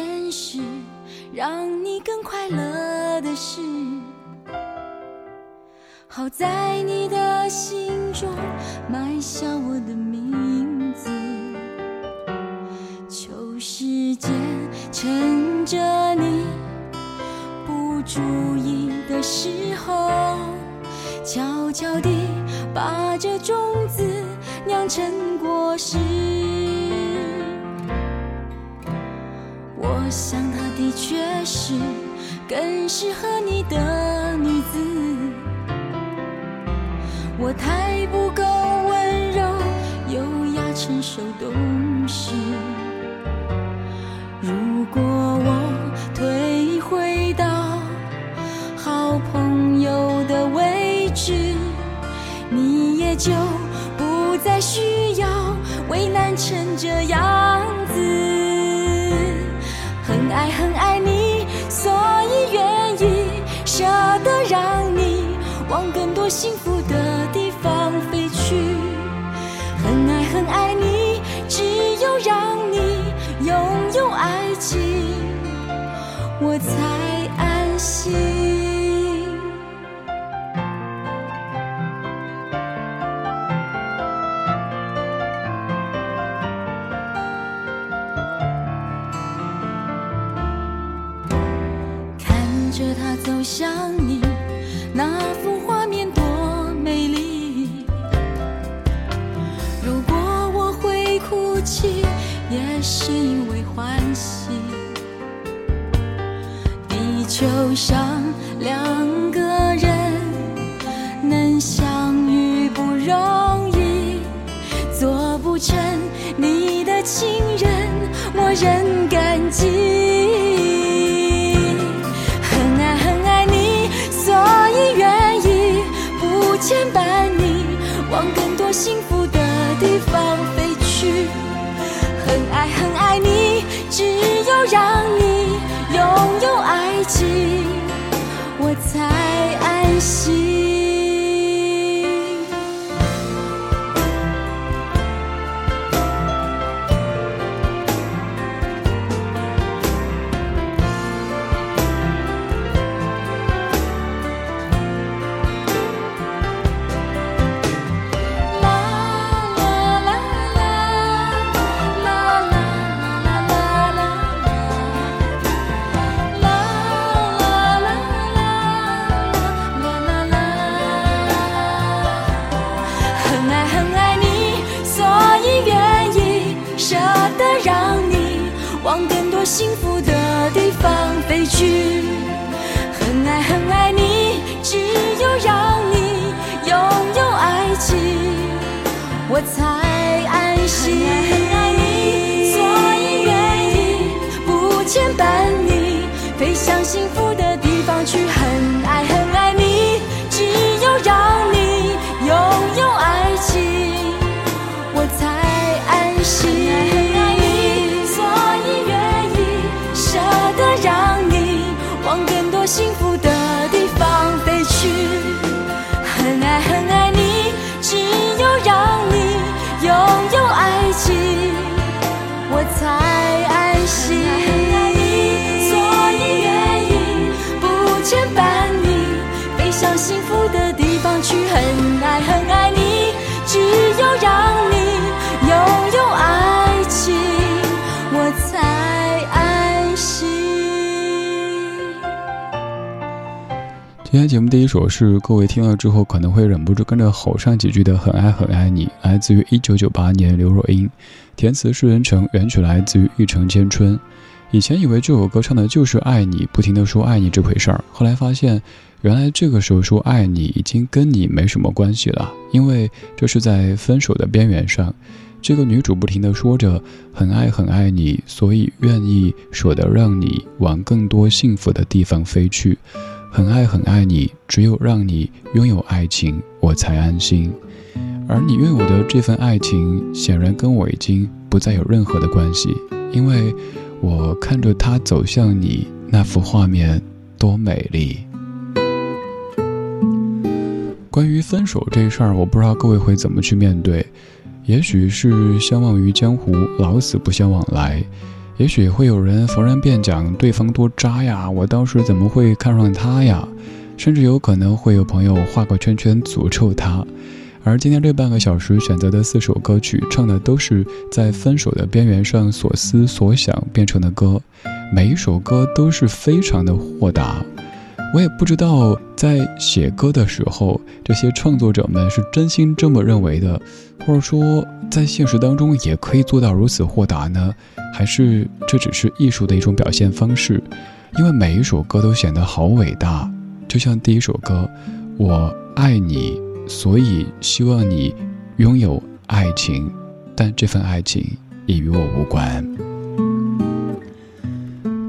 件事让你更快乐的事，好在你的心中埋下我的名字，求时间趁着你不注意的时候，悄悄地把这种子酿成果实。我想她的确是更适合你的女子。我太不够温柔、优雅、成熟、懂事。如果我退回到好朋友的位置，你也就不再需要为难成这样往更多幸福的。很爱你，只有让你拥有爱情，我才安心。看着他走向你，那幅。是因为欢喜，地球上两个人能相遇不容易，做不成你的情人，我仍感激。很爱很爱你，所以愿意不牵绊你，往更多幸很爱很爱你，只有让你拥有爱情，我才安心。幸福的地方飞去，很爱很爱你，只有让你拥有爱情，我才安心。很爱很爱你，所以愿意不牵绊你，飞向幸福的地方去。今天节目第一首是各位听了之后可能会忍不住跟着吼上几句的《很爱很爱你》，来自于一九九八年刘若英，填词是人成，原曲来自于庾澄千春。以前以为这首歌唱的就是爱你，不停的说爱你这回事儿。后来发现，原来这个时候说爱你已经跟你没什么关系了，因为这是在分手的边缘上。这个女主不停的说着很爱很爱你，所以愿意舍得让你往更多幸福的地方飞去。很爱很爱你，只有让你拥有爱情，我才安心。而你拥有的这份爱情，显然跟我已经不再有任何的关系，因为。我看着他走向你，那幅画面多美丽。关于分手这事儿，我不知道各位会怎么去面对。也许是相忘于江湖，老死不相往来；也许会有人逢人便讲对方多渣呀，我当时怎么会看上他呀？甚至有可能会有朋友画个圈圈诅咒他。而今天这半个小时选择的四首歌曲，唱的都是在分手的边缘上所思所想变成的歌，每一首歌都是非常的豁达。我也不知道在写歌的时候，这些创作者们是真心这么认为的，或者说在现实当中也可以做到如此豁达呢？还是这只是艺术的一种表现方式？因为每一首歌都显得好伟大，就像第一首歌《我爱你》。所以希望你拥有爱情，但这份爱情也与我无关。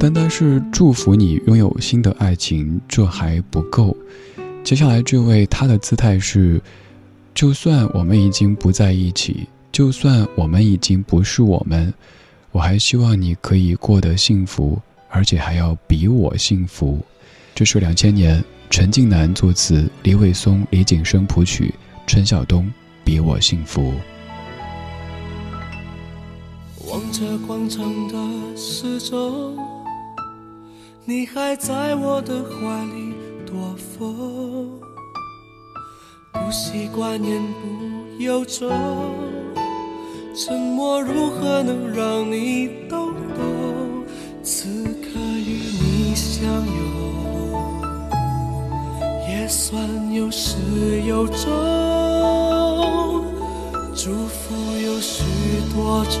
单单是祝福你拥有新的爱情，这还不够。接下来这位，他的姿态是：就算我们已经不在一起，就算我们已经不是我们，我还希望你可以过得幸福，而且还要比我幸福。这是两千年。陈近南作词，李伟松、李景生谱曲，陈晓东比我幸福。望着广场的时钟，你还在我的怀里躲风，不习惯言不由衷，沉默如何能让你懂懂？此刻与你相拥。也算有始有终，祝福有许多种，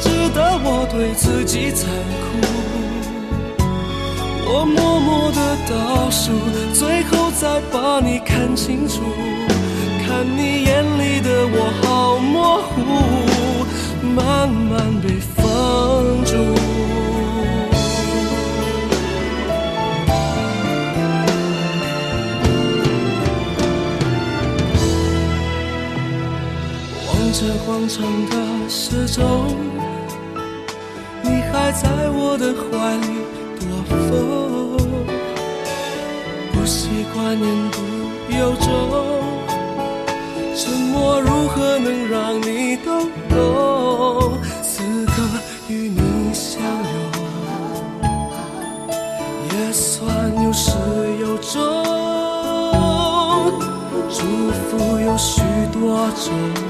值得我对自己残酷。我默默的倒数，最后再把你看清楚，看你眼里的我好模糊，慢慢被放逐。这广场的时钟，还在我的怀里躲风，不习惯言不由衷，沉默如何能让你懂懂？此刻与你相拥，也算有始有终，祝福有许多种。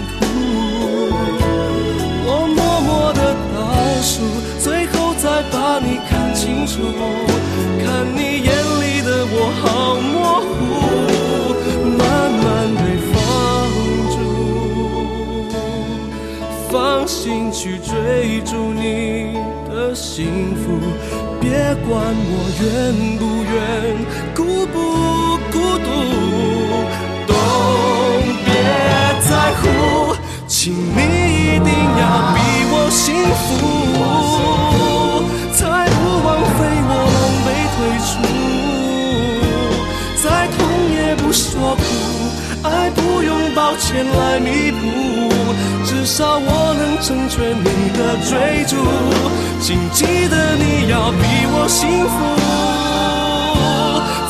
看，你眼里的我好模糊，慢慢被放逐，放心去追逐你的幸福，别管我愿不愿，爱不用抱歉来弥补，至少我能成全你的追逐。请记得你要比我幸福，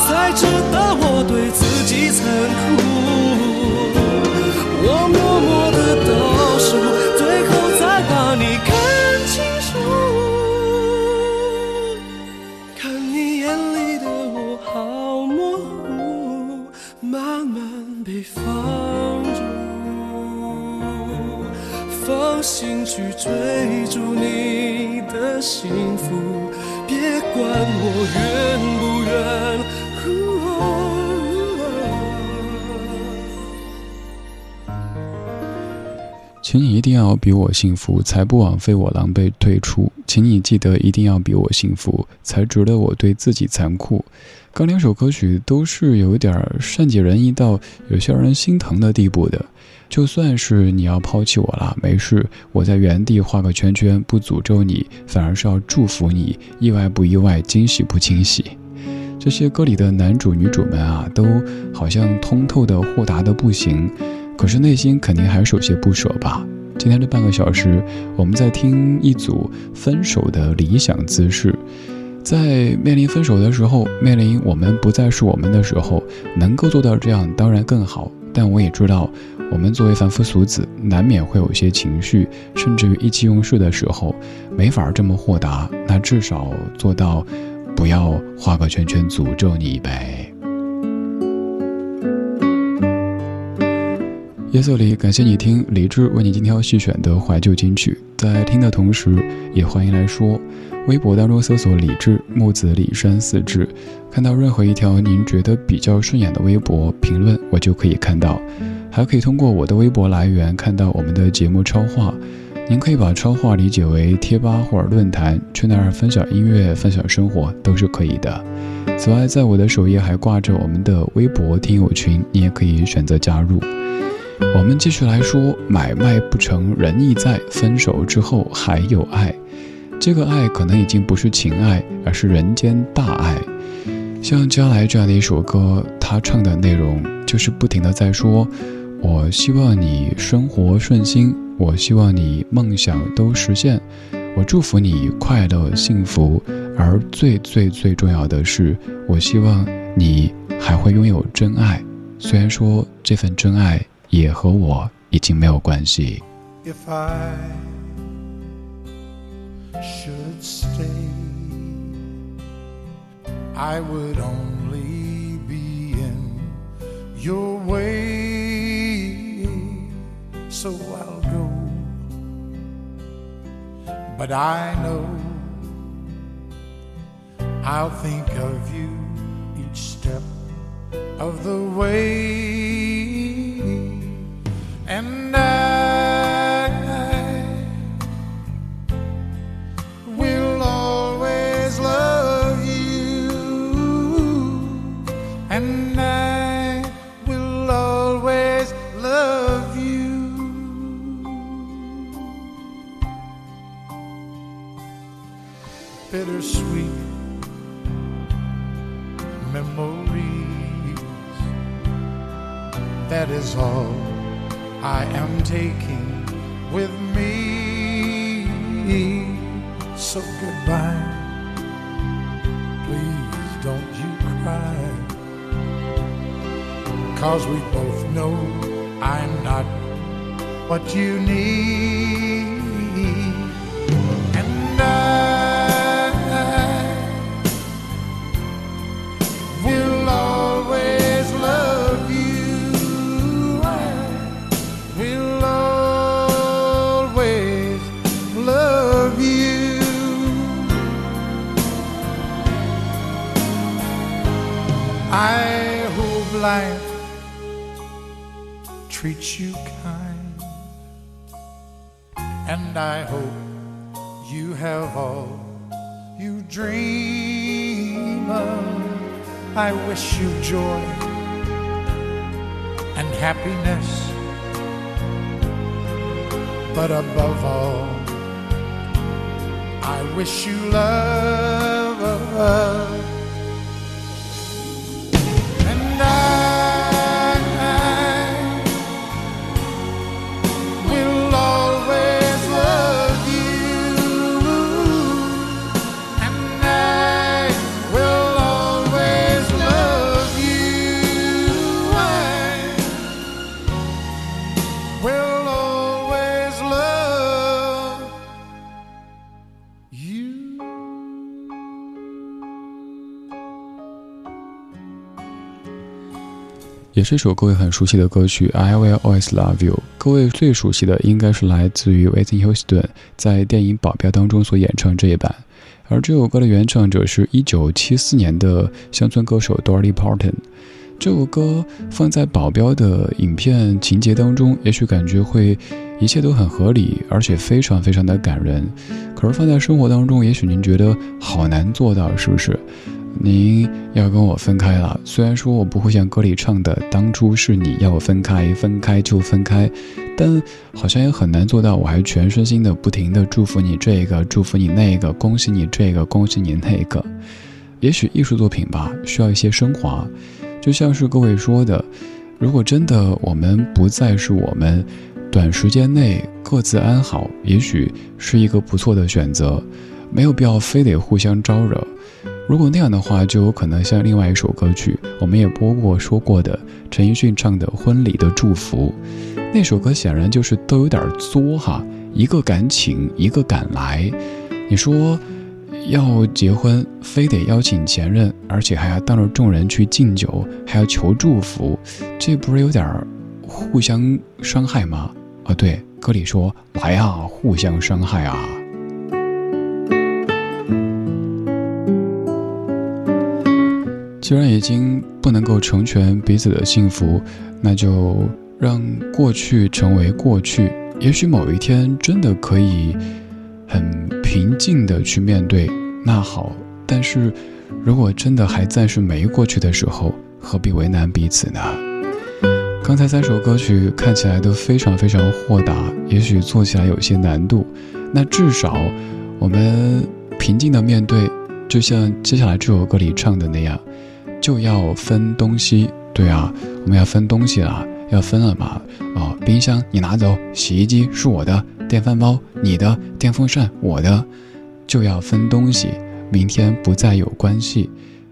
才值得我对自己残酷。心去追逐你的幸福，别管我愿不愿。请你一定要比我幸福，才不枉费我狼狈退出。请你记得一定要比我幸福，才值得我对自己残酷。刚两首歌曲都是有点善解人意到有些让人心疼的地步的。就算是你要抛弃我了，没事，我在原地画个圈圈，不诅咒你，反而是要祝福你。意外不意外，惊喜不惊喜？这些歌里的男主女主们啊，都好像通透的豁达的不行。可是内心肯定还是有些不舍吧。今天这半个小时，我们在听一组分手的理想姿势。在面临分手的时候，面临我们不再是我们的时候，能够做到这样当然更好。但我也知道，我们作为凡夫俗子，难免会有一些情绪，甚至于意气用事的时候，没法这么豁达。那至少做到，不要画个圈圈诅咒你呗。夜色里，感谢你听李志为你精挑细选的怀旧金曲。在听的同时，也欢迎来说，微博当中搜索“李志木子李山四志”，看到任何一条您觉得比较顺眼的微博评论，我就可以看到。还可以通过我的微博来源看到我们的节目超话。您可以把超话理解为贴吧或者论坛，去那儿分享音乐、分享生活都是可以的。此外，在我的首页还挂着我们的微博听友群，你也可以选择加入。我们继续来说，买卖不成仁义在，分手之后还有爱。这个爱可能已经不是情爱，而是人间大爱。像将来这样的一首歌，他唱的内容就是不停的在说：“我希望你生活顺心，我希望你梦想都实现，我祝福你快乐幸福。而最最最重要的是，我希望你还会拥有真爱。虽然说这份真爱。”也和我已经没有关系。If I should stay, I would only be in your way. So I'll go. But I know I'll think of you each step of the way Memories, that is all I am taking with me. So goodbye. Please don't you cry. Cause we both know I'm not what you need. I hope life treats you kind, and I hope you have all you dream of. I wish you joy and happiness, but above all, I wish you love. 也是一首各位很熟悉的歌曲《I Will Always Love You》。各位最熟悉的应该是来自于 w h i t n e Houston 在电影《保镖》当中所演唱这一版，而这首歌的原唱者是一九七四年的乡村歌手 Dolly Parton。这首歌放在《保镖》的影片情节当中，也许感觉会一切都很合理，而且非常非常的感人。可是放在生活当中，也许您觉得好难做到，是不是？您要跟我分开了，虽然说我不会像歌里唱的，当初是你要我分开，分开就分开，但好像也很难做到。我还全身心的不停的祝福你这个，祝福你那个，恭喜你这个，恭喜你那个。也许艺术作品吧，需要一些升华。就像是各位说的，如果真的我们不再是我们，短时间内各自安好，也许是一个不错的选择，没有必要非得互相招惹。如果那样的话，就有可能像另外一首歌曲，我们也播过说过的陈奕迅唱的《婚礼的祝福》，那首歌显然就是都有点作哈，一个敢请，一个敢来。你说要结婚，非得邀请前任，而且还要当着众人去敬酒，还要求祝福，这不是有点互相伤害吗？啊，对，歌里说来啊，互相伤害啊。既然已经不能够成全彼此的幸福，那就让过去成为过去。也许某一天真的可以很平静的去面对，那好。但是，如果真的还暂时没过去的时候，何必为难彼此呢？刚才三首歌曲看起来都非常非常豁达，也许做起来有些难度。那至少我们平静的面对，就像接下来这首歌里唱的那样。就要分东西，对啊，我们要分东西了，要分了嘛。哦，冰箱你拿走，洗衣机是我的，电饭煲你的，电风扇我的，就要分东西。明天不再有关系，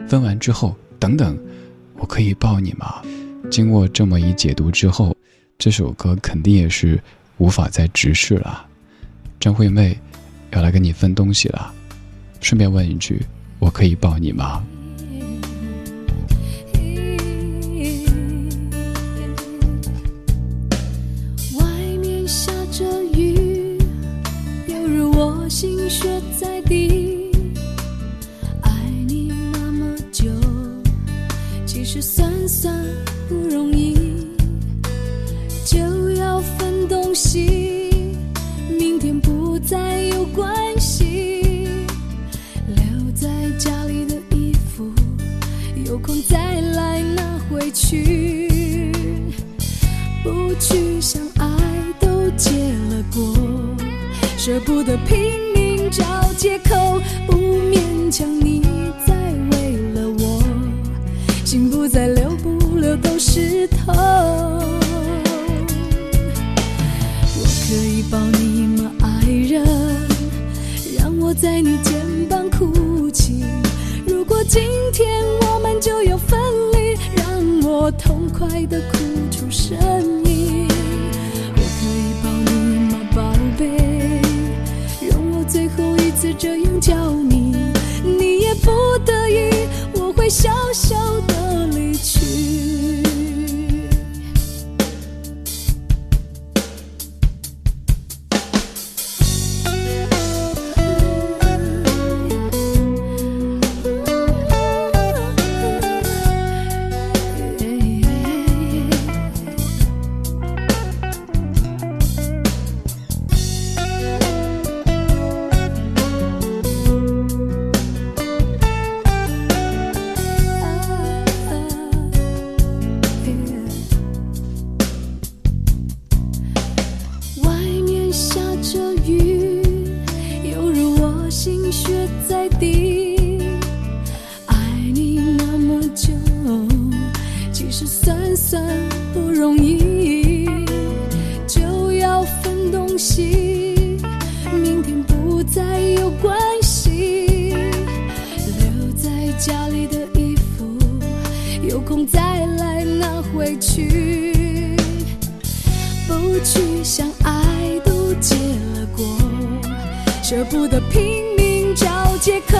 分完之后，等等，我可以抱你吗？经过这么一解读之后，这首歌肯定也是无法再直视了。张惠妹要来跟你分东西了，顺便问一句，我可以抱你吗？心血在滴，爱你那么久，其实算算不容易。就要分东西，明天不再有关系。留在家里的衣服，有空再来拿回去。不去想爱都结了果，舍不得石头。我可以抱你吗，爱人？让我在你肩膀哭泣。如果今天我们就要分离，让我痛快的哭出声音。我可以抱你吗，宝贝？让我最后一次这样叫你，你也不得已，我会笑笑有空再来拿回去。不去想爱都结了果，舍不得拼命找借口，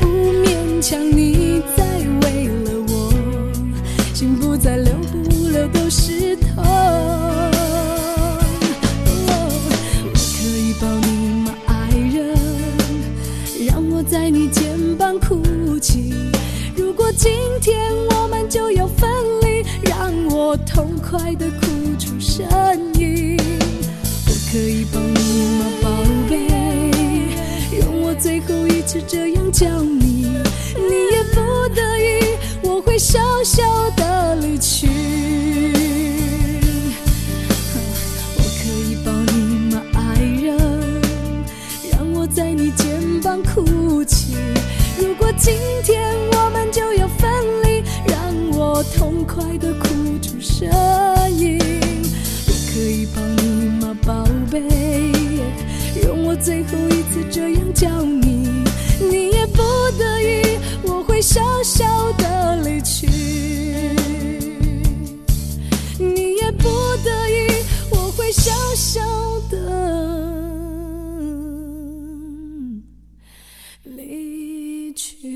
不勉强你再为了我，心不再留，不留都是痛。我可以抱你吗，爱人？让我在你肩膀哭泣。如果今痛快的哭出声音。我可以抱你吗，宝贝？用我最后一次这样叫，你离去。